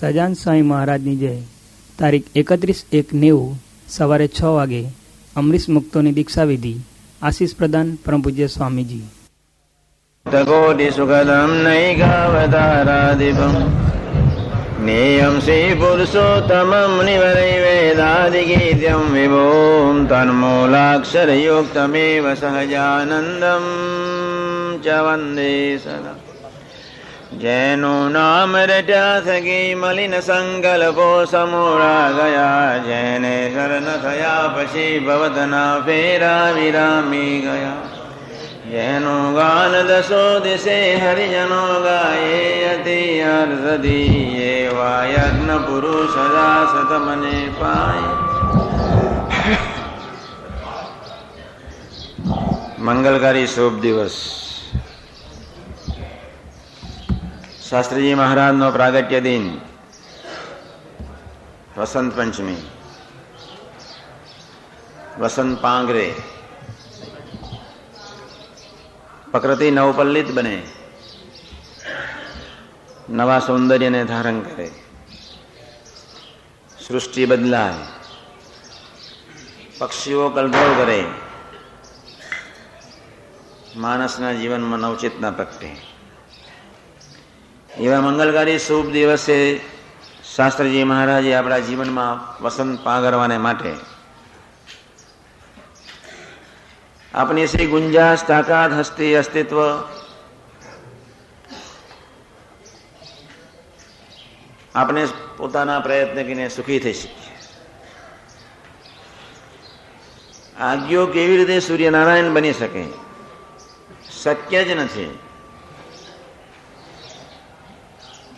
સજાન સ્વામી મહારાજની જય. તારીખ એકત્રીસ એક નેવું, સવારે છ વાગે, અમરીશ મુક્તોની દીક્ષાવિધિ, આશીષ પ્રદાન પરમ પૂજ્ય સ્વામીજી. તકોટી સુખદમ નૈકાવતારાદિપમ નેયમ શ્રી પુરુષોત્તમમ નિવરૈ વેદાદિગીત્યમ વિભોમ તન્મૂલાક્ષરયુક્તમેવ સહજાનંદમ. ચ વંદે સદા. જેનું નામ રટ્યા સગી મલિન સંકલ્પો સમોરા ગયા જેને શરણ થયા પછી ભવતના ફેરા વિરામી ગયા. જેનું ગાન દસો દિશે હરિજનો ગાયે, અતિ અર્ધદી એવા યજ્ઞ પુરુષ સદા સતમને પાય. મંગલકારી શુભ દિવસ. શાસ્ત્રીજી મહારાજનો પ્રાગટ્ય દિન વસંત પંચમી વસંત પાંગરે પ્રકૃતિ નવપલ્લિત બને નવા સૌંદર્યને ધારણ કરે સૃષ્ટિ બદલાય પક્ષીઓ કલભોળ કરે માણસના જીવનમાં નવચેતના પ્રગટે એવા મંગલકારી શુભ દિવસે શાસ્ત્રીજી મહારાજે આપણા જીવનમાં વસંત પાગરવાને માટે આપની શ્રી ગુંજાશ તાકાત હસ્તી અસ્તિત્વ આપણે પોતાના પ્રયત્ન કરીને સુખી થઈ શકીએ. આજ્ઞો કેવી રીતે સૂર્યનારાયણ બની શકે? શક્ય જ નથી.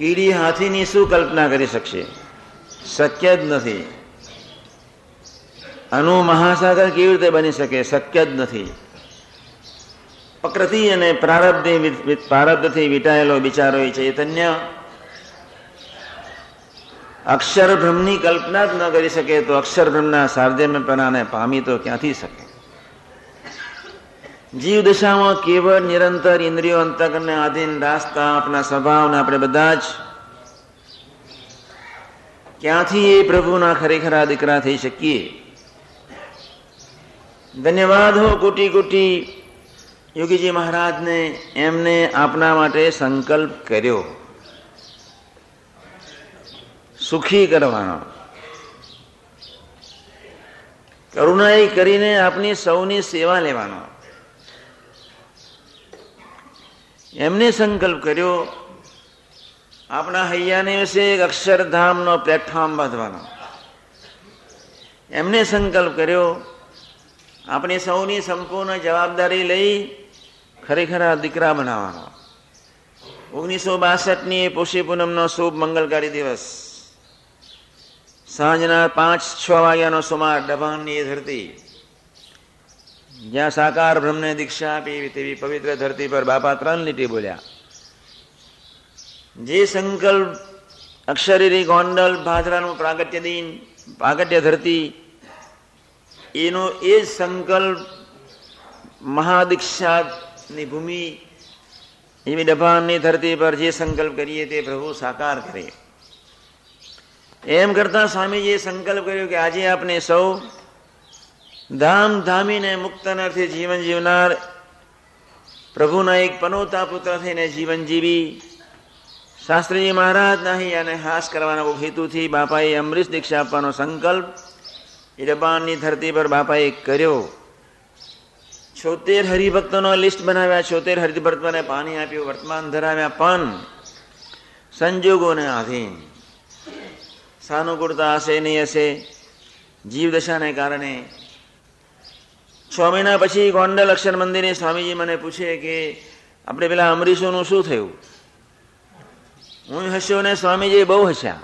કીડી હાથીની શું કલ્પના કરી શકશે? શક્ય જ નથી. અનુ મહાસાગર કેવી રીતે બની શકે? શક્ય જ નથી. પ્રકૃતિ અને પ્રારબ્ધ પ્રારબ્ધથી વિટાયેલો બિચારો ચૈતન્ય અક્ષરભ્રમની કલ્પના જ ન કરી શકે તો અક્ષરભ્રમના સાર્જમ્યપણાને પામી તો ક્યાંથી શકે? જીવ દશામાં કેવળ નિરંતર ઇન્દ્રિયો અંતકરને આધીન દાસતા આપણા સ્વભાવને આપણે બધા જ ક્યાંથી એ પ્રભુના ખરેખરા દીકરા થઈ શકીએ? ધન્યવાદ હો કોટી કોટી યોગીજી મહારાજને એમને આપના માટે સંકલ્પ કર્યો. સુખી કરવાનો. કરુણાઈ કરીને આપની સૌની સેવા લેવાનો. એમને સંકલ્પ કર્યો, આપણા હૈયાને વિશે એક અક્ષરધામનો પ્લેટફોર્મ બાંધવાનો. એમને સંકલ્પ કર્યો, આપણે સૌની સંપૂર્ણ જવાબદારી લઈ ખરેખર આ દીકરા બનાવવાનો. ઓગણીસો બાસઠની પોષી પૂનમનો શુભ મંગલકારી દિવસ. સાંજના પાંચ છ વાગ્યાનો સુમાર, ડભાણની ધરતી. જ્યાં સાકાર બ્રહ્મને દીક્ષા આપી તેવી પવિત્ર ધરતી પર બાપા ત્રણ લીટી બોલ્યા. જે સંકલ્પ અક્ષરીરી ગોંડલ ભાદરાનું પ્રાગટ્ય દિન, પ્રાગટ્ય ધરતી, એનો એ સંકલ્પ મહાદીક્ષાની ભૂમિ, એવી ડભાણની ધરતી પર જે સંકલ્પ કરીએ તે પ્રભુ સાકાર કરે. એમ કરતા સ્વામીજીએ સંકલ્પ કર્યો કે આજે આપણે સૌ ધામ ધામીને મુક્તનાર્થે જીવન જીવનાર. પ્રભુના એક પનોતા પુત્ર થઈને જીવન જીવી. શાસ્ત્રીજી નહીં અને હાસ કરવાના હેતુથી બાપાએ અમરીશ દીક્ષા આપવાનો સંકલ્પ ડબાણની ધરતી પર બાપાએ કર્યો. છોતેર હરિભક્તોનો લિસ્ટ બનાવ્યા. છોતેર હરિભક્તોને પાણી આપ્યું, વર્તમાન ધરાવ્યા પણ સંજોગોને આધીન. સાનુકૂળતા હશે નહીં હશે. જીવદશાને કારણે છ મહિના પછી ગોંડલ અક્ષર મંદિરે સ્વામીજી મને પૂછે કે, આપણે પેલા અમરીશોનું શું થયું? હું હસ્યો ને સ્વામીજી બહુ હસ્યા.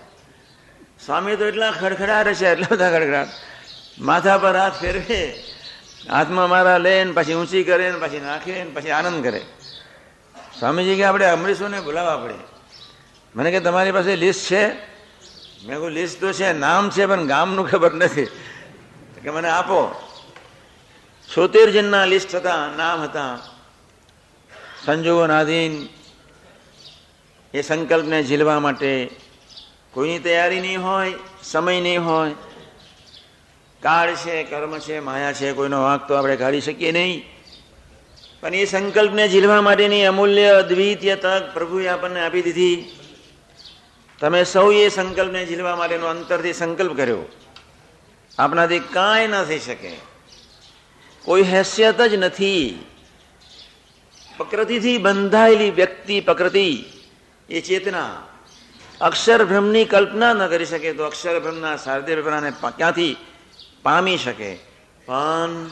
સ્વામી તો એટલા ખડખડાટ હશે એટલા બધા ખડખડાટ. માથા પર હાથ ફેરવે, હાથમાં મારા લે ને પછી ઊંચી કરે ને પછી નાખે ને પછી આનંદ કરે. સ્વામીજી કે, આપણે અમરીશોને બોલાવવા પડે. મને કે, તમારી પાસે લિસ્ટ છે? મેં કહું લિસ્ટ તો છે, નામ છે, પણ ગામનું ખબર નથી. કે મને આપો. છોતેર જણના લિસ્ટ હતા, નામ હતા. સંજોગોનાધીન એ સંકલ્પને ઝીલવા માટે કોઈની તૈયારી નહીં હોય, સમય નહીં હોય, કાળ છે, કર્મ છે, માયા છે, કોઈનો વાંક તો આપણે કાઢી શકીએ નહીં. પણ એ સંકલ્પને ઝીલવા માટેની અમૂલ્ય અદ્વિતીય તક પ્રભુએ આપણને આપી દીધી. તમે સૌ એ સંકલ્પને ઝીલવા માટેનો અંતરથી સંકલ્પ કર્યો. આપણાથી કાંઈ ન થઈ શકે. કોઈ હેસિયત જ નથી. પ્રકૃતિથી બંધાયેલી વ્યક્તિ, પ્રકૃતિ, એ ચેતના. અક્ષર બ્રહ્મની કલ્પના ન કરી શકે તો અક્ષર શારદીય શારદેયપણાને ક્યાંથી પામી શકે? પણ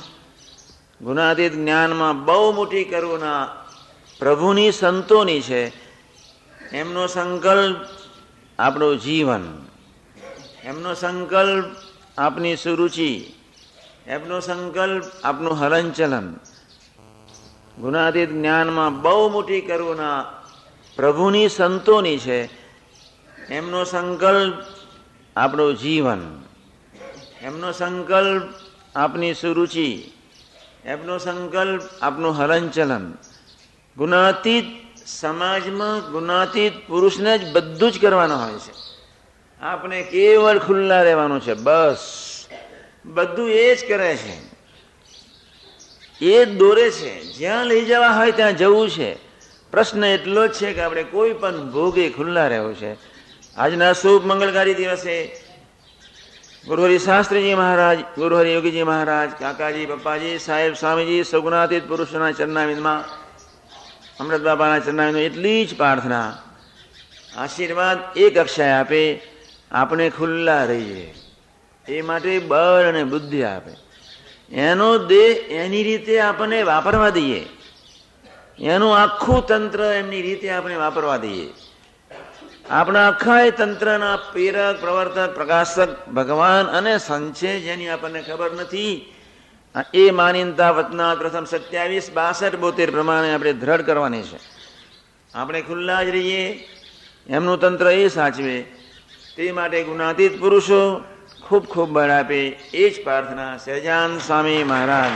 ગુણાતીત જ્ઞાનમાં બહુ મોટી કરુણા પ્રભુની સંતોની છે. એમનો સંકલ્પ આપણું જીવન. એમનો સંકલ્પ આપની સુરુચિ. એમનો સંકલ્પ, આપનું હલનચલન. ગુણાતીત જ્ઞાનમાં બહુ મોટી કરુણા પ્રભુની સંતોની છે. એમનો સંકલ્પ આપણું જીવન. એમનો સંકલ્પ આપની સુરુચિ. એમનો સંકલ્પ આપનું હલનચલન. ગુણાતીત સમાજમાં ગુણાતીત પુરુષને જ બધું જ કરવાનું હોય છે. આપણે કેવળ ખુલ્લા રહેવાનું છે, બસ. બધું એ જ કરે છે. એ જ દોરે છે. જ્યાં લઈ જવા હોય ત્યાં જવું છે. પ્રશ્ન એટલો જ છે કે આપણે કોઈ પણ ભોગે ખુલ્લા રહેવું છે. આજના શુભ મંગળકારી દિવસે ગુરુહરિ શાસ્ત્રીજી મહારાજ ગુરુહરિ યોગીજી મહારાજ, કાકાજી, પપ્પાજી, સાહેબ, સ્વામીજી, સગુણાતીત પુરુષોના ચરણાવિંદમાં અમૃત બાબાના ચરણાવિંદમાં એટલી જ પ્રાર્થના, આશીર્વાદ એ કક્ષાએ આપે, આપણે ખુલ્લા રહીએ. એ માટે બળ અને બુદ્ધિ આપે. એનો દેહ એની રીતે આપણને વાપરવા દઈએ. એનું આખું તંત્ર એમની રીતે આપણે વાપરવા દઈએ. આપણા આખા તંત્રના પ્રેરક, પ્રવર્તક, પ્રકાશક, ભગવાન અને સંત છે જેની આપણને ખબર નથી એ માનીનતા વતના પ્રથમ સત્યાવીસ, બાસઠ, બોતેર પ્રમાણે આપણે દ્રઢ કરવાની છે. આપણે ખુલ્લા જ રહીએ. એમનું તંત્ર એ સાચવે. તે માટે ગુણાતીત પુરુષો ખૂબ ખૂબ બળ આપે. એ જ પ્રાર્થના સહજાન સ્વામી મહારાજ.